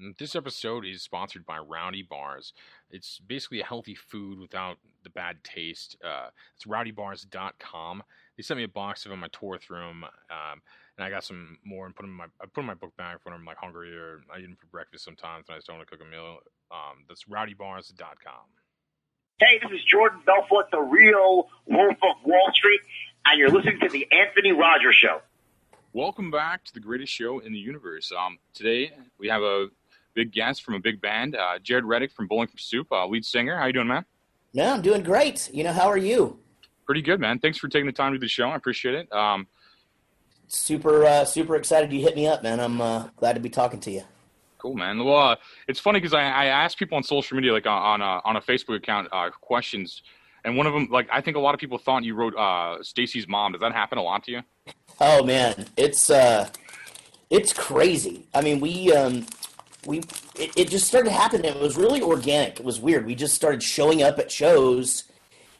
Mm, This episode is sponsored by Rowdy Bars. It's basically a healthy food without the bad taste. Uh, it's rowdybars.com. They sent me a box of them. I tore through them, um, and I got some more and put them in my. I put them in my book bag when I'm like hungry or I eat them for breakfast sometimes, and I just don't want to cook a meal. Um, that's rowdybars.com. Hey, this is Jordan Belfort, the real Wolf of Wall Street, and you're listening to the Anthony Rogers Show. Welcome back to the greatest show in the universe. Um, today we have a big guest from a big band, uh, Jaret Reddick from Bowling for Soup, uh, lead singer. How you doing, man? No, I'm doing great. You know, how are you? Pretty good, man. Thanks for taking the time to do the show. I appreciate it. Um, Super, uh, super excited you hit me up, man. I'm uh, glad to be talking to you. cool, man. Well, uh, it's funny because I, I asked people on social media, like on on a, on a Facebook account, uh, questions, and one of them, like I think a lot of people thought you wrote uh, Stacy's mom. Does that happen a lot to you? Oh man, it's uh, it's crazy. I mean, we um, we it, it just started happening. It was really organic. It was weird. We just started showing up at shows,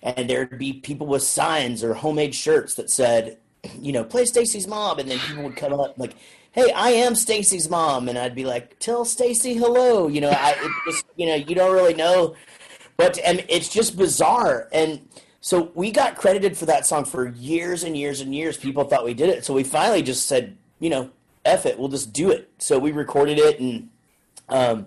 and there'd be people with signs or homemade shirts that said, you know, play Stacy's mom, and then people would come up like, "Hey, I am Stacy's mom," and I'd be like, "Tell Stacy hello." You know, I just you know you don't really know, but and it's just bizarre and. So we got credited for that song for years and years and years. People thought we did it. So we finally just said, you know, F it, we'll just do it. So we recorded it and um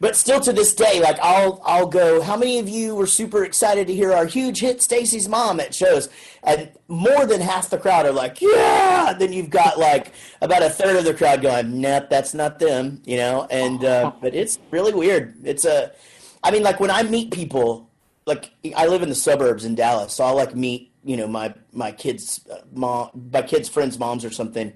but still to this day, like I'll I'll go, how many of you were super excited to hear our huge hit Stacy's mom at shows? And more than half the crowd are like, Yeah then you've got like about a third of the crowd going, Nope, that's not them, you know, and uh, but it's really weird. It's a I mean, like when I meet people, like I live in the suburbs in Dallas, so I'll like meet you know my my kids uh, mom my kids friends moms or something,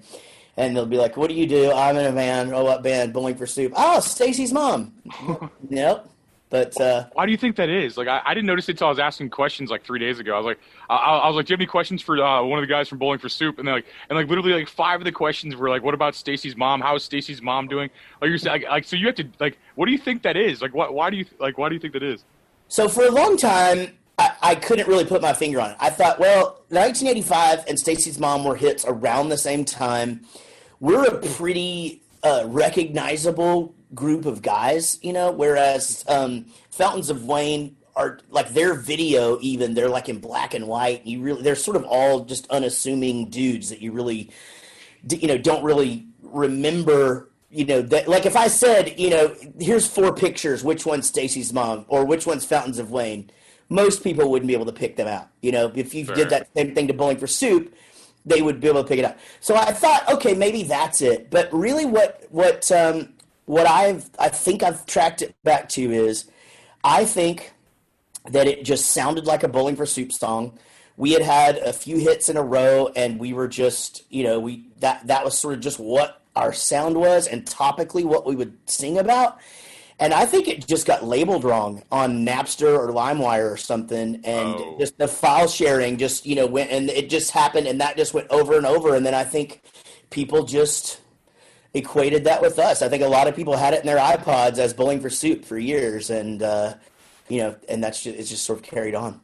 and they'll be like, "What do you do?" I'm in a band. Oh, what band? Bowling for Soup. Oh, Stacy's mom. yep. But uh, Why do you think that is? Like, I, I didn't notice it until I was asking questions like three days ago. I was like, I, I was like, do you have any questions for uh, one of the guys from Bowling for Soup? And they're like, and like literally like five of the questions were like, what about Stacy's mom? How is Stacy's mom doing? Like you're saying, like, like, so you have to like, what do you think that is? Like, what? Why do you like? Why do you think that is? So for a long time, I, I couldn't really put my finger on it. I thought, well, 1985 and Stacy's Mom were hits around the same time. We're a pretty uh, recognizable group of guys, you know, whereas um, Fountains of Wayne are like their video even they're like in black and white you really they're sort of all just unassuming dudes that you really you know don't really remember you know that like if i said you know here's four pictures which one's stacy's mom or which one's fountains of wayne most people wouldn't be able to pick them out you know if you Fair. did that same thing to bowling for soup they would be able to pick it up. so i thought okay maybe that's it but really what what um what i've i think i've tracked it back to is i think that it just sounded like a bowling for soup song we had had a few hits in a row and we were just you know we that that was sort of just what our sound was and topically what we would sing about and i think it just got labeled wrong on napster or limewire or something and Oh. just the file sharing just you know went and it just happened and that just went over and over and then i think people just equated that with us i think a lot of people had it in their ipods as bowling for soup for years and uh you know and that's just it's just sort of carried on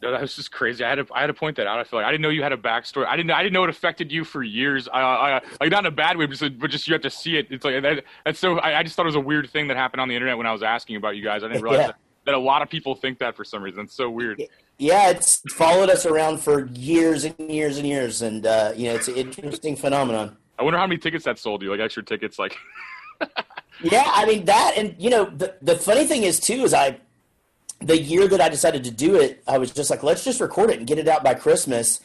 No, that was just crazy. I had to, I had to point that out. I feel like I didn't know you had a backstory. I didn't, I didn't know it affected you for years. I, I, like not in a bad way, but just, but just you have to see it. It's like that, that's so. I, I just thought it was a weird thing that happened on the internet when I was asking about you guys. I didn't realize Yeah. that, that a lot of people think that for some reason. It's so weird. yeah it's followed us around for years and years and years and uh you know it's an interesting phenomenon I wonder how many tickets that sold you, like extra tickets, like. Yeah, I mean that, and you know the the funny thing is too is I, the year that I decided to do it, I was just like, let's just record it and get it out by Christmas,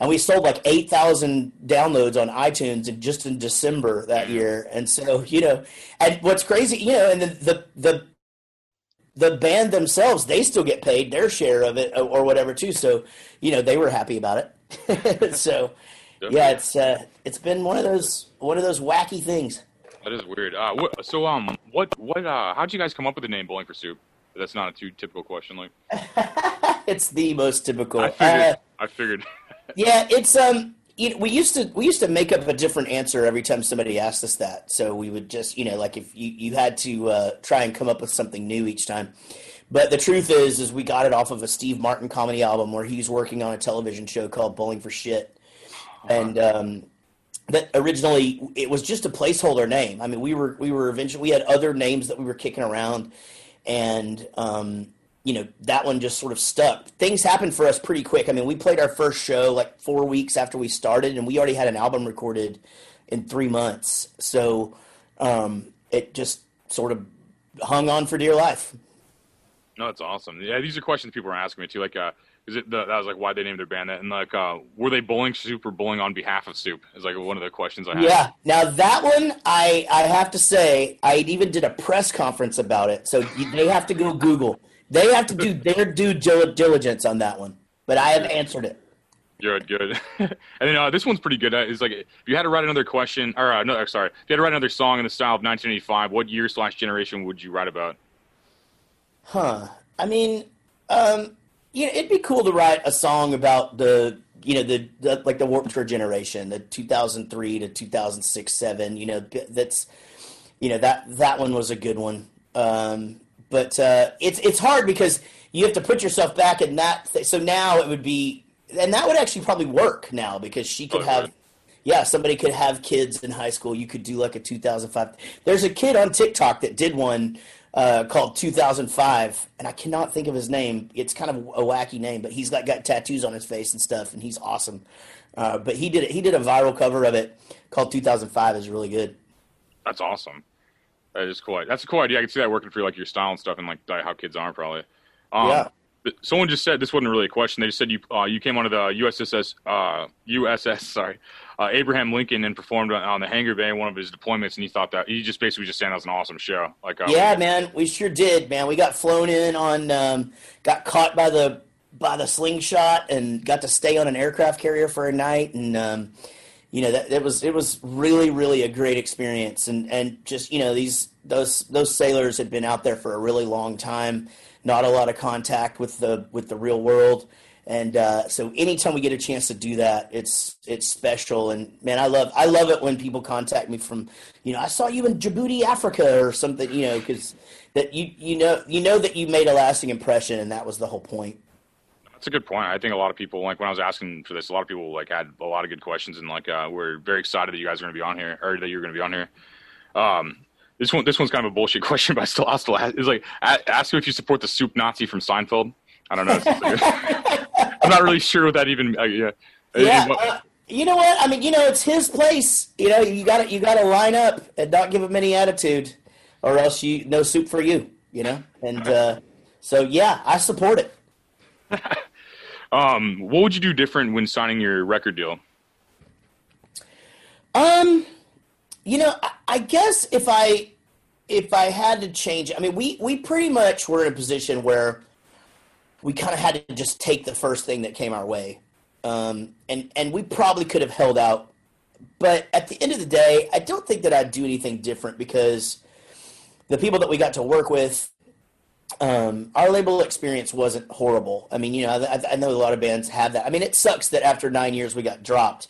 and we sold like eight thousand downloads on iTunes in just in December that year, and so you know, and what's crazy, you know, and the the the, the band themselves, they still get paid their share of it or whatever too, so you know they were happy about it, so yeah, it's uh, it's been one of those one of those wacky things. That is weird. Uh, what, so um, what what uh, how'd you guys come up with the name Bowling for Soup? That's not a too typical question. Like it's the most typical. I figured. Uh, I figured. yeah, it's um. You we used to we used to make up a different answer every time somebody asked us that. So we would just you know like if you you had to uh, try and come up with something new each time. But the truth is, is we got it off of a Steve Martin comedy album where he's working on a television show called Bowling for Shit, and um, that originally it was just a placeholder name. I mean, we were we were eventually we had other names that we were kicking around, and um, you know that one just sort of stuck. Things happened for us pretty quick. I mean, we played our first show like four weeks after we started, and we already had an album recorded in three months. So um, it just sort of hung on for dear life. No, that's awesome. Yeah, these are questions people are asking me too. Like, uh, the, that was like why they named their band that? And like, uh, were they bullying Soup or bullying on behalf of Soup? Is like one of the questions I had. Yeah. Now that one, I I have to say, I even did a press conference about it. So they have to go Google. They have to do their due diligence on that one. But I have answered it. Good, good. and then uh, this one's pretty good. Uh, is like if you had to write another question, or uh, no, sorry, if you had to write another song in the style of 1985, what year slash generation would you write about? Huh. I mean, um, yeah, it'd be cool to write a song about the you know the, the like the Warped Tour generation, the 2003 to 2006 seven. You know that's you know that that one was a good one. Um, but uh, it's it's hard because you have to put yourself back in that. Th- so now it would be, and that would actually probably work now because she could oh, have. Yeah, somebody could have kids in high school. You could do like a 2005. There's a kid on TikTok that did one uh, called 2005, and I cannot think of his name. It's kind of a wacky name, but he's got, got tattoos on his face and stuff, and he's awesome. Uh, but he did it. He did a viral cover of it called 2005. is really good. That's awesome. That is cool. That's a cool idea. I can see that working for like your style and stuff, and like how kids are probably. Um, yeah. Someone just said this wasn't really a question. They just said you uh, you came onto the USS uh, USS sorry uh, Abraham Lincoln and performed on the hangar bay one of his deployments, and he thought that he just basically just saying that was an awesome show. Like, uh, yeah, man, we sure did, man. We got flown in on, um, got caught by the by the slingshot, and got to stay on an aircraft carrier for a night, and um, you know that it was it was really really a great experience, and and just you know these those those sailors had been out there for a really long time, not a lot of contact with the with the real world and uh, so anytime we get a chance to do that, it's it's special. And man, I love I love it when people contact me from, you know, I saw you in Djibouti, Africa, or something, you know, because that you you know you know that you made a lasting impression, and that was the whole point. That's a good point. I think a lot of people, like when I was asking for this, a lot of people like had a lot of good questions, and like uh, we're very excited that you guys are going to be on here, or that you're going to be on here. Um, this one, this one's kind of a bullshit question, but I still, I still ask, is like ask you if you support the soup Nazi from Seinfeld. I don't know. I'm not really sure what that even. Uh, yeah. Yeah. Uh, you know what? I mean, you know, it's his place. You know, you got to you got to line up and not give him any attitude, or else you no soup for you. You know, and uh, so yeah, I support it. um, what would you do different when signing your record deal? Um, you know, I, I guess if I if I had to change, I mean, we we pretty much were in a position where we kind of had to just take the first thing that came our way. Um, and and we probably could have held out, but at the end of the day, I don't think that I'd do anything different because the people that we got to work with, um, our label experience wasn't horrible. I mean, you know, I, I, know a lot of bands have that. I mean, it sucks that after nine years we got dropped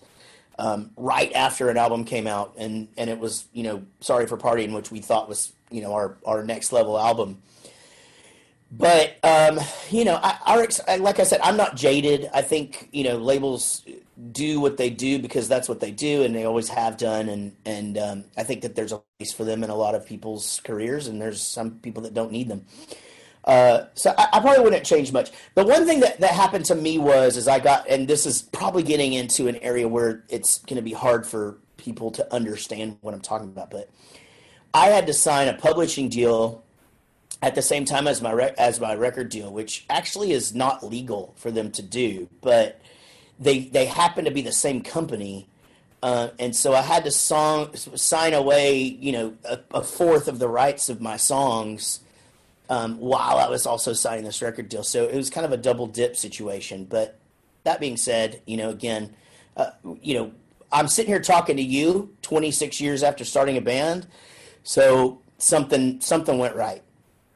um, right after an album came out, and and it was you know, sorry for partying, which we thought was you know our our next level album but um, you know, I, our like I said, I'm not jaded. I think you know labels do what they do because that's what they do, and they always have done. And and um, I think that there's a place for them in a lot of people's careers, and there's some people that don't need them. Uh, so I, I, probably wouldn't change much. The one thing that, that happened to me was is I got, and this is probably getting into an area where it's going to be hard for people to understand what I'm talking about, but I had to sign a publishing deal at the same time as my as my record deal, which actually is not legal for them to do, but they they happen to be the same company, uh, and so I had to song sign away, you know, a, a fourth of the rights of my songs um, while I was also signing this record deal. So it was kind of a double dip situation. But that being said, you know, again, uh, you know, I'm sitting here talking to you 26 years after starting a band, so something something went right.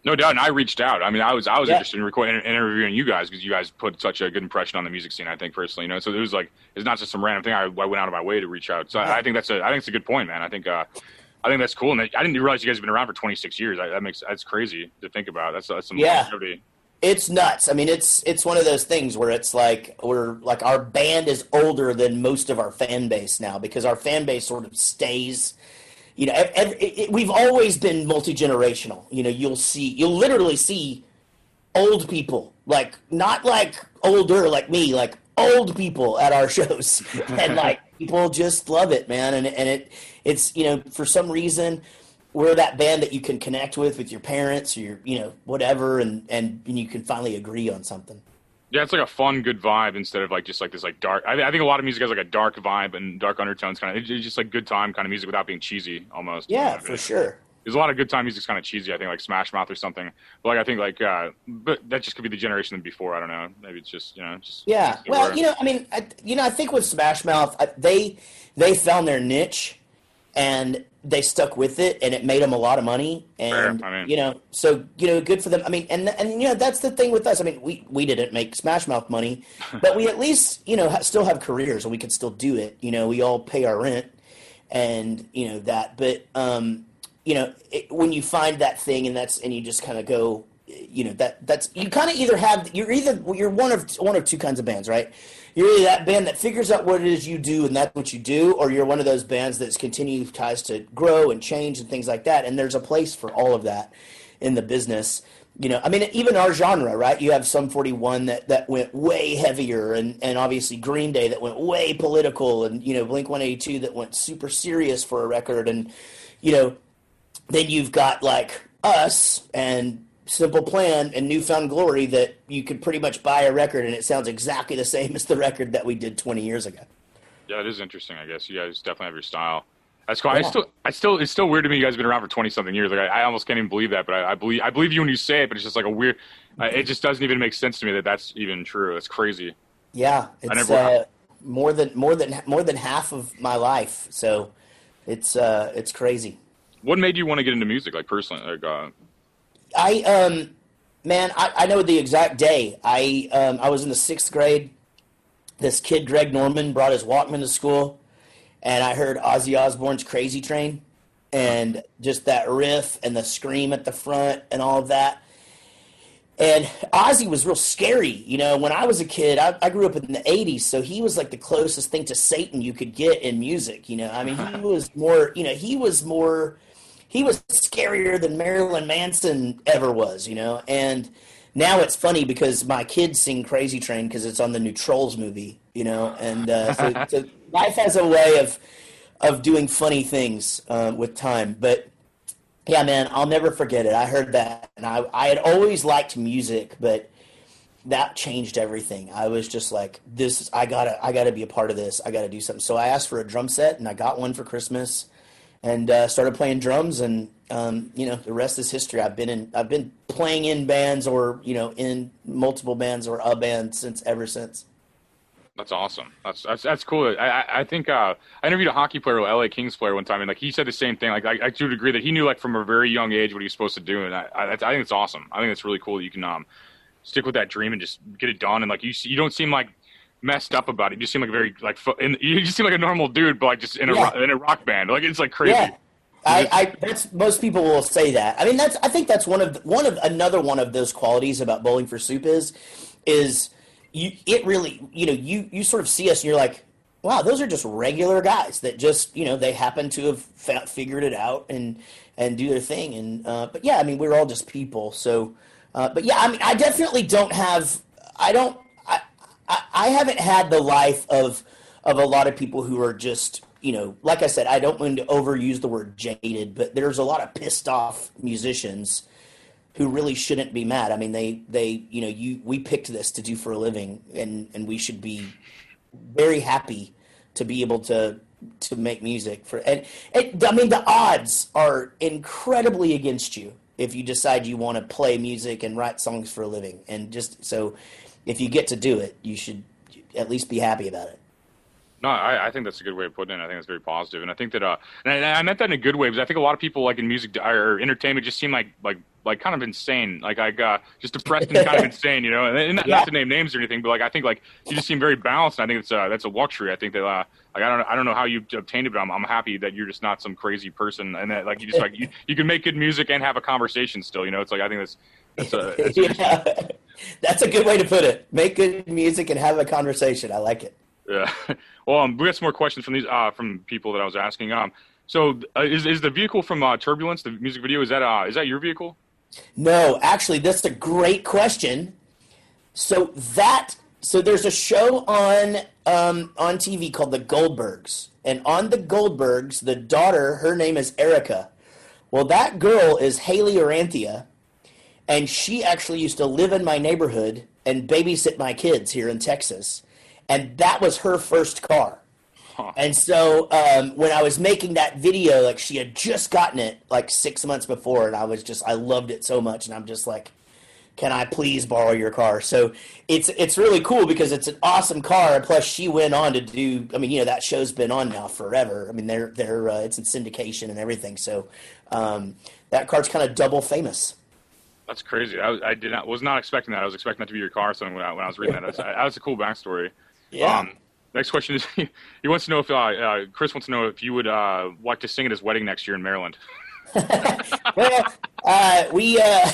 No doubt, and I reached out. I mean, I was I was yeah. interested in recording and interviewing you guys because you guys put such a good impression on the music scene. I think personally, you know, so it was like it's not just some random thing. I, I went out of my way to reach out. So yeah. I, I, think that's a I think it's a good point, man. I think uh, I think that's cool, and I didn't realize you guys have been around for 26 years. I, that makes that's crazy to think about. That's, that's some yeah. it's nuts. I mean, it's it's one of those things where it's like we're like our band is older than most of our fan base now because our fan base sort of stays. You know, ev- ev- it, it- we've always been multi generational. You know, you'll see, you'll literally see old people, like not like older like me, like old people at our shows, and like people just love it, man. And and it it's you know for some reason we're that band that you can connect with with your parents or your you know whatever, and and, and you can finally agree on something. Yeah, it's like a fun, good vibe instead of like just like this like dark. I, I think a lot of music has like a dark vibe and dark undertones, kind of. It's just like good time kind of music without being cheesy, almost. Yeah, for sure. There's a lot of good time music's kind of cheesy. I think like Smash Mouth or something. But like I think like, uh, but that just could be the generation before. I don't know. Maybe it's just you know just. Yeah. Well, you know, I mean, I, you know, I think with Smash Mouth, I- they they found their niche, and they stuck with it, and it made them a lot of money. And Fair, I mean- you know, so you know, good for them. I mean, and and you know, that's the thing with us. I mean, we we didn't make Smash Mouth money, but we at least you know ha- still have careers, and we can still do it. You know, we all pay our rent, and you know that. But um, you know, it, when you find that thing, and that's and you just kind of go, you know, that that's you kind of either have you're either you're one of one of two kinds of bands, right? You're either that band that figures out what it is you do, and that's what you do, or you're one of those bands that's continue tries to grow and change and things like that. And there's a place for all of that in the business. You know, I mean, even our genre, right? You have Sum 41 that, that went way heavier, and, and obviously Green Day that went way political, and, you know, Blink 182 that went super serious for a record. And, you know, then you've got like us and Simple Plan and New Found Glory that you could pretty much buy a record and it sounds exactly the same as the record that we did 20 years ago. Yeah, it is interesting. I guess you guys definitely have your style. That's cool. I still, I still, it's still weird to me. You guys have been around for twenty something years. Like I, I almost can't even believe that, but I, I believe, I believe you when you say it. But it's just like a weird. Uh, it just doesn't even make sense to me that that's even true. It's crazy. Yeah, it's never- uh, more than more than more than half of my life. So it's uh, it's crazy. What made you want to get into music, like personally? Like, uh, I um, man, I, I know the exact day. I um, I was in the sixth grade. This kid Greg Norman brought his Walkman to school, and I heard Ozzy Osbourne's "Crazy Train," and just that riff and the scream at the front and all of that. And Ozzy was real scary. You know, when I was a kid, I, I grew up in the 80s, so he was like the closest thing to Satan you could get in music. You know, I mean, he was more, you know, he was more, he was scarier than Marilyn Manson ever was, you know. And now it's funny because my kids sing Crazy Train because it's on the new Trolls movie, you know. And uh, so, so life has a way of, of doing funny things uh, with time. But yeah, man, I'll never forget it. I heard that, and I I had always liked music, but that changed everything. I was just like, this. I gotta I gotta be a part of this. I gotta do something. So I asked for a drum set, and I got one for Christmas, and uh, started playing drums. And um, you know, the rest is history. I've been in I've been playing in bands or you know in multiple bands or a band since ever since. that's awesome. That's that's that's cool. I I, think uh, I interviewed a hockey player, a LA Kings player, one time, and like he said the same thing. Like I, I do agree that he knew like from a very young age what he was supposed to do, and I I, I think it's awesome. I think it's really cool that you can um stick with that dream and just get it done. And like you you don't seem like messed up about it. You just seem like a very like and you just seem like a normal dude, but like just in a Yeah. ro- in a rock band. Like it's like crazy. Yeah. I, I that's most people will say that. I mean, that's I think that's one of one of another one of those qualities about bowling for soup is is you it really you know you you sort of see us and you're like wow those are just regular guys that just you know they happen to have fa- figured it out and and do their thing and uh, but yeah I mean we're all just people so uh, but yeah I mean I definitely don't have I don't I haven't had the life of of a lot of people who are just you know like I said I don't mean to overuse the word jaded but there's a lot of pissed off musicians who really shouldn't be mad. I mean, they they you know you we picked this to do for a living, and and we should be very happy to be able to to make music for and, and I mean the odds are incredibly against you if you decide you want to play music and write songs for a living and just so if you get to do it you should at least be happy about it No, I, I think that's a good way of putting it. I think that's very positive. and I think that, uh, and I, I meant that in a good way because I think a lot of people like in music or entertainment just seem like like like kind of insane, like like uh, just depressed and kind of insane, you know. And, and not, Yeah. not to name names or anything, but like I think like you just seem very balanced. And I think it's uh, that's a luxury. I think that uh, like I don't I don't know how you obtained it, but I'm I'm happy that you're just not some crazy person, and that like you just like you, you can make good music and have a conversation still. You know, it's like I think that's that's a that's yeah. That's a good way to put it. Make good music and have a conversation. I like it. Yeah. Well, um, we got some more questions from these uh, from people that I was asking. Um, so uh, is is the vehicle from uh, Turbulence, the music video, is that uh, is that your vehicle? No, actually, that's a great question. So that so there's a show on um, on TV called The Goldbergs, and on The Goldbergs, the daughter, her name is Erica. Well, that girl is Hayley Orrantia, and she actually used to live in my neighborhood and babysit my kids here in Texas, and that was her first car. And so um, when I was making that video, like she had just gotten it like six months before, and I was just I loved it so much, and I'm just like, can I please borrow your car? So it's it's really cool because it's an awesome car, and plus she went on to do. I mean, you know that show's been on now forever. I mean, they're they're uh, it's in syndication and everything. So um, that car's kind of double famous. That's crazy. I, was- I did not was not expecting that. I was expecting that to be your car. So when I, when I was reading that. That's, that was a cool backstory. Yeah. Um, next question is he wants to know if uh, uh, Chris wants to know if you would uh, like to sing at his wedding next year in Maryland. well, uh, we, uh,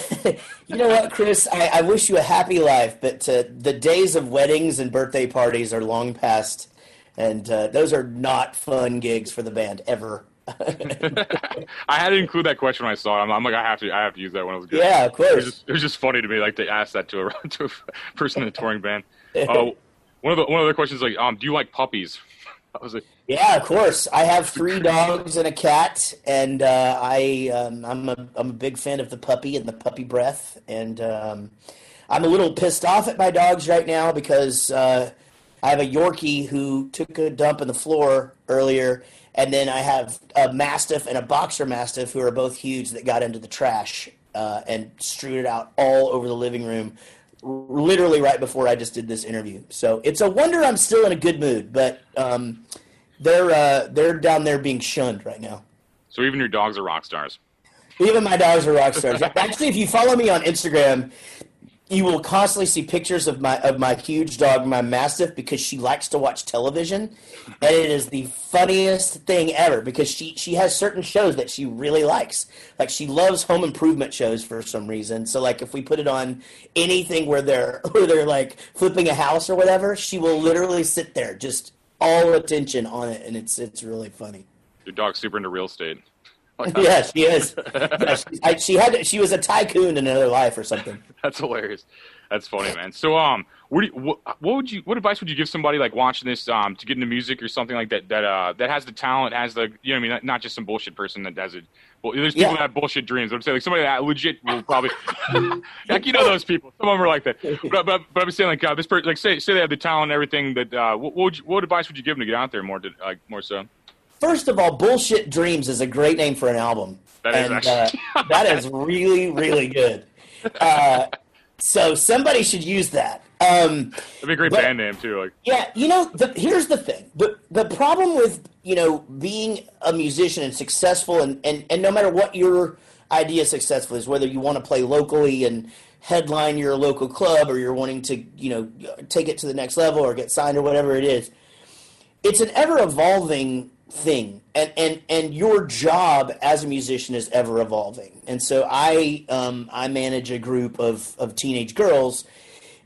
you know what, Chris? I, I wish you a happy life, but uh, the days of weddings and birthday parties are long past, and uh, those are not fun gigs for the band ever. I had to include that question when I saw it. I'm, I'm like I have to I have to use that one. It was good. Yeah, of It was course. just, it was just funny to me, like to ask that to a to a person in a touring band. Uh, one of the one of the questions like, um, do you like puppies? That was it. Yeah, of course. I have three dogs and a cat, and uh, I um, I'm a I'm a big fan of the puppy and the puppy breath, and um, I'm a little pissed off at my dogs right now because uh, I have a Yorkie who took a dump in the floor earlier, and then I have a Mastiff and a Boxer Mastiff who are both huge that got into the trash uh, and strewed it out all over the living room. Literally right before I just did this interview, so it's a wonder I'm still in a good mood. But um, they're uh, they're down there being shunned right now. So even your dogs are rock stars. Even my dogs are rock stars. Actually, if you follow me on Instagram, you will constantly see pictures of my of my huge dog, my mastiff, because she likes to watch television, and it is the funniest thing ever. Because she she has certain shows that she really likes. Like she loves home improvement shows for some reason. So like if we put it on anything where they're where they're like flipping a house or whatever, she will literally sit there just all attention on it, and it's it's really funny. Your dog's super into real estate. Yeah, she is. Yeah, she, I, she had she was a tycoon in another life or something. That's hilarious. That's funny, man. So, um, what, do you, what, what would you, what advice would you give somebody like watching this, um, to get into music or something like that, that, uh, that has the talent, has the, you know, I mean, not, not just some bullshit person that does it. Well, there's people Yeah. that have bullshit dreams. I'm saying like somebody that legit will probably, like you know those people. Some of them are like that. But, but, but I'm saying like uh, this person, like say, say they have the talent and everything. That, uh, what, what, would you, what advice would you give them to get out there more, to, like more so? First of all, bullshit dreams is a great name for an album, That is and actually- uh, that is really really good. Uh, so somebody should use that. Um, That'd be a great But- band name too. Like, Yeah, you know, the, here's the thing. The the problem with, you know, being a musician and successful and, and, and no matter what your idea of successful is, whether you want to play locally and headline your local club or you're wanting to, you know, take it to the next level or get signed or whatever it is, it's an ever evolving thing. And, and and your job as a musician is ever evolving. And so I um, I manage a group of, of teenage girls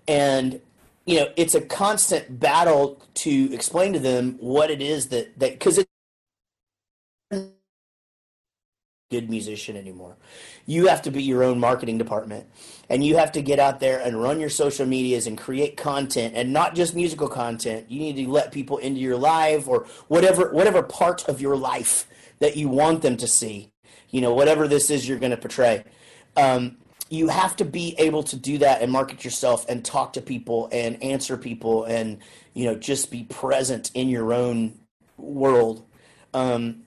and you know it's a constant battle to explain to them what it is that that because good musician anymore. You have to be your own marketing department and you have to get out there and run your social medias and create content and not just musical content. You need to let people into your life or whatever whatever part of your life that you want them to see you know whatever this is you're going to portray. Um, you have to be able to do that and market yourself and talk to people and answer people and you know just be present in your own world. Um,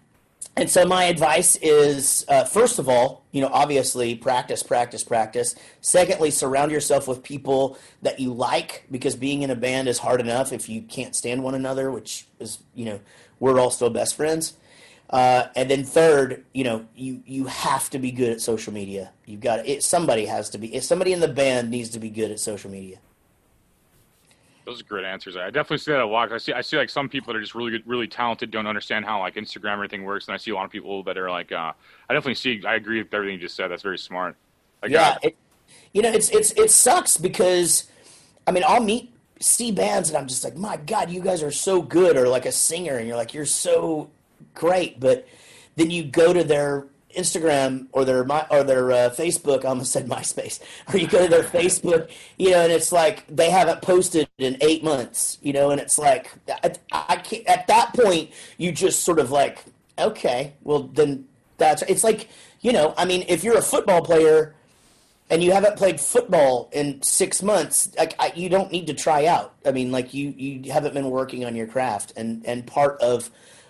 and so my advice is, uh, first of all, you know, obviously practice, practice, practice. Secondly, surround yourself with people that you like because being in a band is hard enough if you can't stand one another, which is, you know, we're all still best friends. Uh, and then third, you know, you you have to be good at social media. You've got it. Somebody has to be. Somebody in the band needs to be good at social media. Those are great answers. I definitely see that a lot. I see, I see like some people that are just really good, really talented, don't understand how like Instagram or anything works, and I see a lot of people that are like, uh, I definitely see. I agree with everything you just said. That's very smart. Like, yeah, it, you know, it's it's it sucks because, I mean, I'll meet see bands and I'm just like, my God, you guys are so good, or like a singer, and you're like, you're so great, but then you go to their Instagram or their my or their uh, Facebook. I almost said MySpace. Or you go to their Facebook, you know, and it's like they haven't posted in eight months, you know, and it's like I, I can't. At that point, you just sort of like, okay, well then that's. It's like you know, I mean, if you're a football player and you haven't played football in six months, like I, you don't need to try out. I mean, like you you haven't been working on your craft, and and part of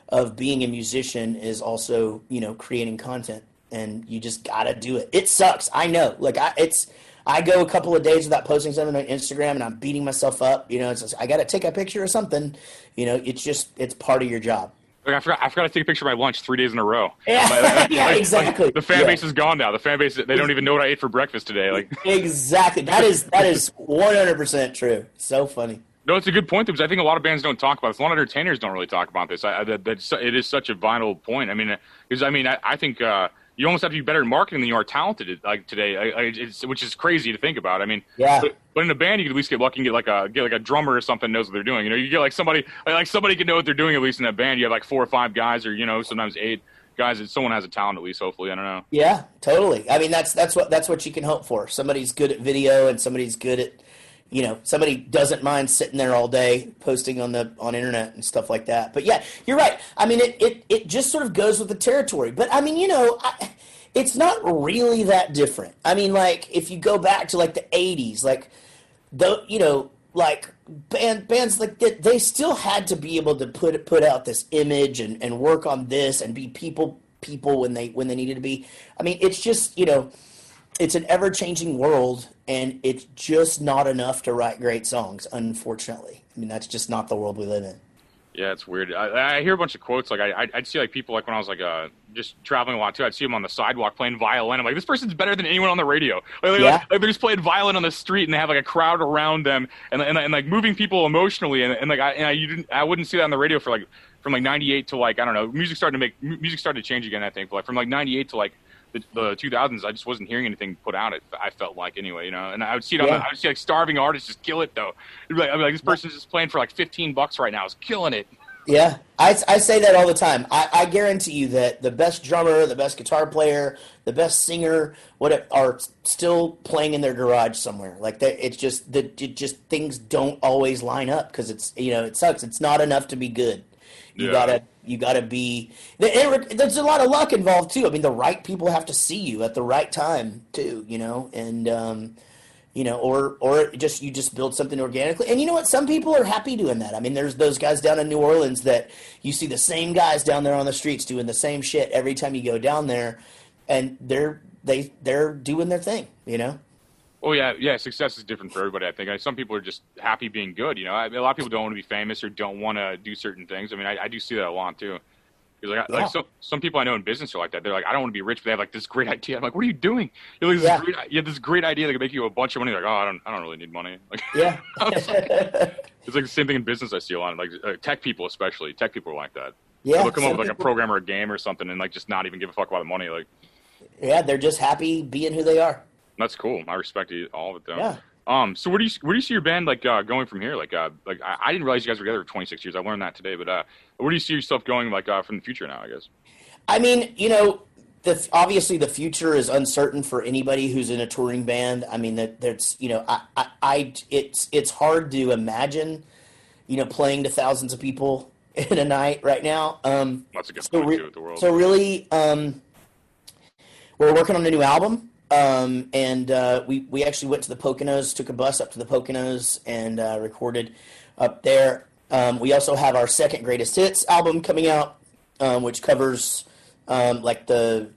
of being a musician is also you know creating content and you just gotta do it it sucks i know like i it's i go a couple of days without posting something on instagram and i'm beating myself up you know it's just, i gotta take a picture or something you know it's just it's part of your job like I forgot, I forgot to take a picture of my lunch three days in a row. Yeah, Like, yeah, like- exactly. like, the fan Yeah. base is gone now. The fan base, they don't even know what I ate for breakfast today. Like, exactly that is that is 100% true so funny no, it's a good point because I think a lot of bands don't talk about this. A lot of entertainers don't really talk about this. I, I, that, that's, it is such a vital point. I mean, because I mean, I, I think uh, you almost have to be better in marketing than you are talented. Like today, I, I, it's, which is crazy to think about. I mean, Yeah. But, but in a band, you can at least get lucky and get like a get like a drummer or something knows what they're doing. You know, you get like somebody like, like somebody can know what they're doing at least in that band. You have like four or five guys, or you know, sometimes eight guys. And someone has a talent at least. Hopefully, I don't know. Yeah, totally. I mean, that's that's what that's what you can hope for. Somebody's good at video, and somebody's good at, you know, somebody doesn't mind sitting there all day posting on the on internet and stuff like that. But yeah, you're right. I mean, it it, it just sort of goes with the territory. But I mean, you know, I, it's not really that different. I mean, like if you go back to like the '80s, like the you know like band bands like that they still had to be able to put put out this image and, and work on this and be people people when they when they needed to be i mean it's just you know it's an ever changing world and it's just not enough to write great songs unfortunately i mean that's just not the world we live in Yeah, it's weird. I, I hear a bunch of quotes. Like I, I'd- see like people like when I was like uh, just traveling a lot too. I'd see them on the sidewalk playing violin. I'm like, this person's better than anyone on the radio. Like, like, Yeah. like, they're just playing violin on the street and they have like a crowd around them and and, and like moving people emotionally. And, and like I, and I you didn't I wouldn't see that on the radio for like from like '98 to like I don't know. Music started to make music started to change again. I think like from like '98 to like the, the 2000s, I just wasn't hearing anything put out. It I felt like anyway, you know. And I would see it on Yeah. I would see like starving artists just kill it though. Like, I'd be like this person's just playing for like 15 bucks right now. It's killing it. Yeah, I, I say that all the time. I, I guarantee you that the best drummer, the best guitar player, the best singer, what are still playing in their garage somewhere. Like that, it's just that it just things don't always line up because it's you know it sucks. It's not enough to be good. You Yeah. gotta you gotta be. There's a lot of luck involved too. I mean, the right people have to see you at the right time too. You know, and um, you know, or or just you just build something organically. And you know what? Some people are happy doing that. I mean, there's those guys down in New Orleans that you see the same guys down there on the streets doing the same shit every time you go down there, and they're they they're doing their thing. You know? Oh yeah, yeah. Success is different for everybody. I think. I, some people are just happy being good. You know, I, a lot of people don't want to be famous or don't want to do certain things. I mean, I, I do see that a lot too. 'Cause like, Yeah. like some some people I know in business are like that. They're like, I don't want to be rich, but they have like this great idea. I'm like, what are you doing? You have, like, this Yeah. great, you have this great idea that could make you a bunch of money. Like, oh, I don't, I don't really need money. Like, Yeah. it's like the same thing in business. I see a lot. of Like uh, tech people, especially tech people are like that. yeah. They'll come up with like a program or a game or something, and like just not even give a fuck about the money. Like, Yeah, they're just happy being who they are. That's cool. I respect it- all of it though. Yeah. Um, so where do you where do you see your band like uh, going from here? Like, uh, like I, I didn't realize you guys were together for 26 years. I learned that today. But uh, where do you see yourself going like uh, from the future now? I guess. I mean, you know, the obviously the future is uncertain for anybody who's in a touring band. I mean, that that's you know, I, I, I it's it's hard to imagine, you know, playing to thousands of people in a night right now. Um, That's a good so, point re- too with the world. so really, um, we're working on a new album, um, and uh, we we actually went to the Poconos, took a bus up to the Poconos, and uh, recorded up there. Um, we also have our second greatest hits album coming out, um, which covers um, like the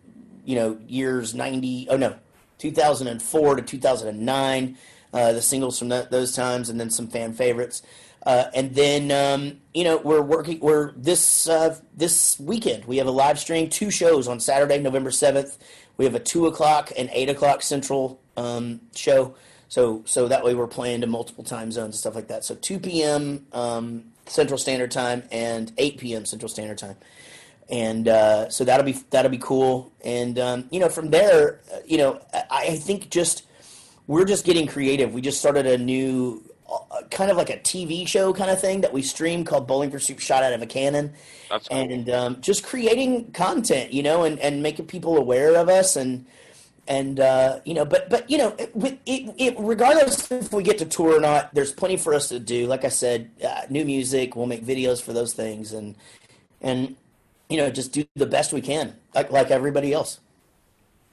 you know years 90 oh no 2004 to 2009 uh, the singles from those times and then some fan favorites uh, and then um, you know we're working we're this uh, this weekend we have a live stream two shows on saturday november 7th we have a 2 o'clock and 8 o'clock central um, show so so that way we're playing to multiple time zones and stuff like that so 2 p.m um, central standard time and 8 p.m central standard time and uh, so that'll be that'll be cool. And um, you know, from there, uh, you know, I, I, think just we're just getting creative. We just started a new kind of like a TV show kind of thing that we stream called Bowling for Soup Shot Out of a Cannon. Cool. And um, just creating content, you know, and, and making people aware of us and and uh, you know, but but you know, it, it, it, regardless if we get to tour or not, there's plenty for us to do. Like I said, uh, new music, we'll make videos for those things, and and you know, just do the best we can, like like everybody else.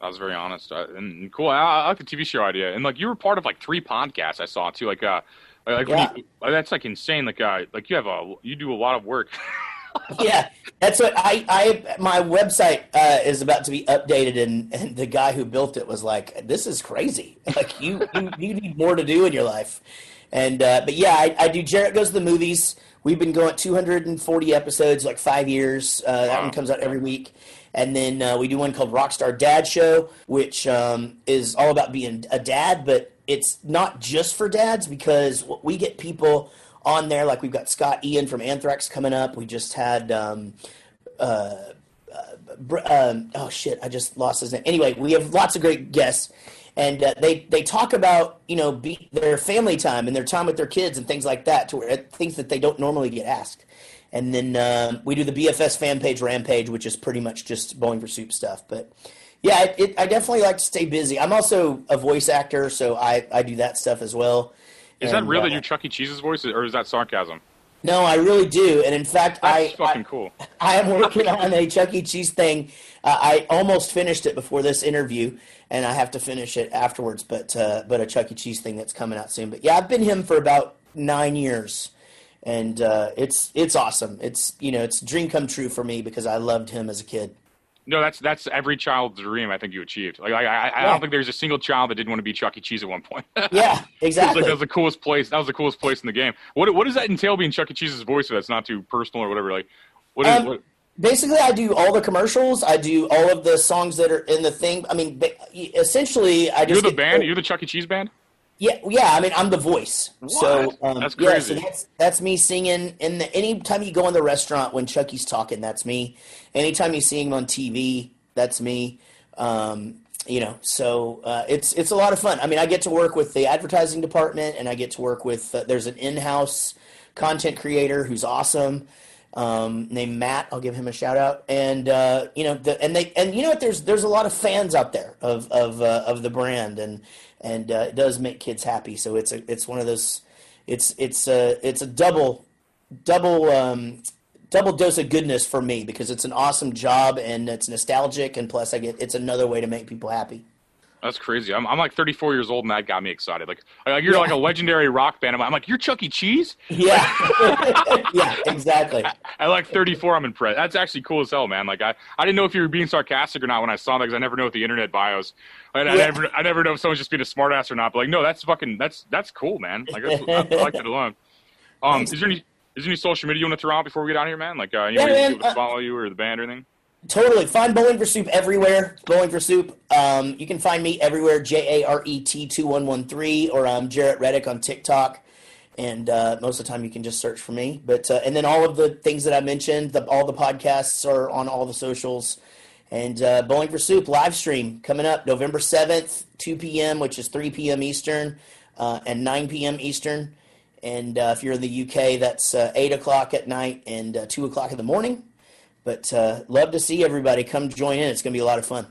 I was very honest uh, and cool. I, I, like the TV show idea, and like you were part of like three podcasts I saw too. Like, uh, like yeah. you, that's like insane. Like, uh, like you have a you do a lot of work. yeah, that's what I I my website uh, is about to be updated, and and the guy who built it was like, "This is crazy. Like, you you, you need more to do in your life." And uh, but yeah, I, I do. Jaret goes to the movies. We've been going 240 episodes, like five years. Uh, that one comes out every week. And then uh, we do one called Rockstar Dad Show, which um, is all about being a dad, but it's not just for dads because we get people on there. Like we've got Scott Ian from Anthrax coming up. We just had. Um, uh, uh um, oh shit! I just lost his name. Anyway, we have lots of great guests, and uh, they they talk about you know be, their family time and their time with their kids and things like that to where things that they don't normally get asked and then um, we do the bfs fan page rampage which is pretty much just bowling for soup stuff but yeah it, it, i definitely like to stay busy i'm also a voice actor so i, I do that stuff as well is and, that real uh, that chuck e cheese's voice or is that sarcasm no, I really do, and in fact, That's I fucking I, cool. I am working on a Chuck E. Cheese thing. Uh, I almost finished it before this interview, and I have to finish it afterwards. But uh, but a Chuck E. Cheese thing that's coming out soon. But yeah, I've been him for about nine years, and uh, it's it's awesome. It's you know it's dream come true for me because I loved him as a kid. No, that's that's every child's dream. I think you achieved. Like I, I, I don't think there's a single child that didn't want to be Chuck E. Cheese at one point. yeah, exactly. Like, that was the coolest place. That was the coolest place in the game. What what does that entail being Chuck E. Cheese's voice? If that's not too personal or whatever. Like, what is um, what? Basically, I do all the commercials. I do all of the songs that are in the thing. I mean, essentially, I just you're the band. You're the Chuck E. Cheese band. Yeah, yeah. I mean, I'm the voice. What? So um, that's crazy. Yeah, so that's that's me singing. And anytime you go in the restaurant when Chucky's talking, that's me. Anytime you see him on TV, that's me. Um, you know, so uh, it's it's a lot of fun. I mean, I get to work with the advertising department, and I get to work with. Uh, there's an in-house content creator who's awesome um, named Matt. I'll give him a shout out. And uh, you know, the, and they and you know what? There's there's a lot of fans out there of of uh, of the brand, and and uh, it does make kids happy. So it's a it's one of those. It's it's a it's a double double um, double dose of goodness for me because it's an awesome job and it's nostalgic, and plus I get it's another way to make people happy. That's crazy. I'm, I'm like 34 years old, and that got me excited. Like, like you're yeah. like a legendary rock band. I'm, I'm, like, you're Chuck E. Cheese. Yeah, yeah, exactly. At like 34, I'm impressed. That's actually cool as hell, man. Like, I, I didn't know if you were being sarcastic or not when I saw that because I never know what the internet bios. I, yeah. I never I never know if someone's just being a smartass or not. But like, no, that's fucking that's that's cool, man. Like, I, I like that alone. Um, is there any is there any social media you want to throw out before we get out here, man? Like, uh, anywhere yeah, man, to uh, follow you or the band or anything? Totally. Find Bowling for Soup everywhere. Bowling for Soup. Um, you can find me everywhere. J A R E T two one one three, or I'm Jaret Reddick on TikTok. And uh, most of the time, you can just search for me. But uh, and then all of the things that I mentioned, the, all the podcasts are on all the socials. And uh, Bowling for Soup live stream coming up November seventh, two p.m., which is three p.m. Eastern, uh, and nine p.m. Eastern. And uh, if you're in the UK, that's uh, eight o'clock at night and two o'clock in the morning. But uh, love to see everybody come join in. It's going to be a lot of fun.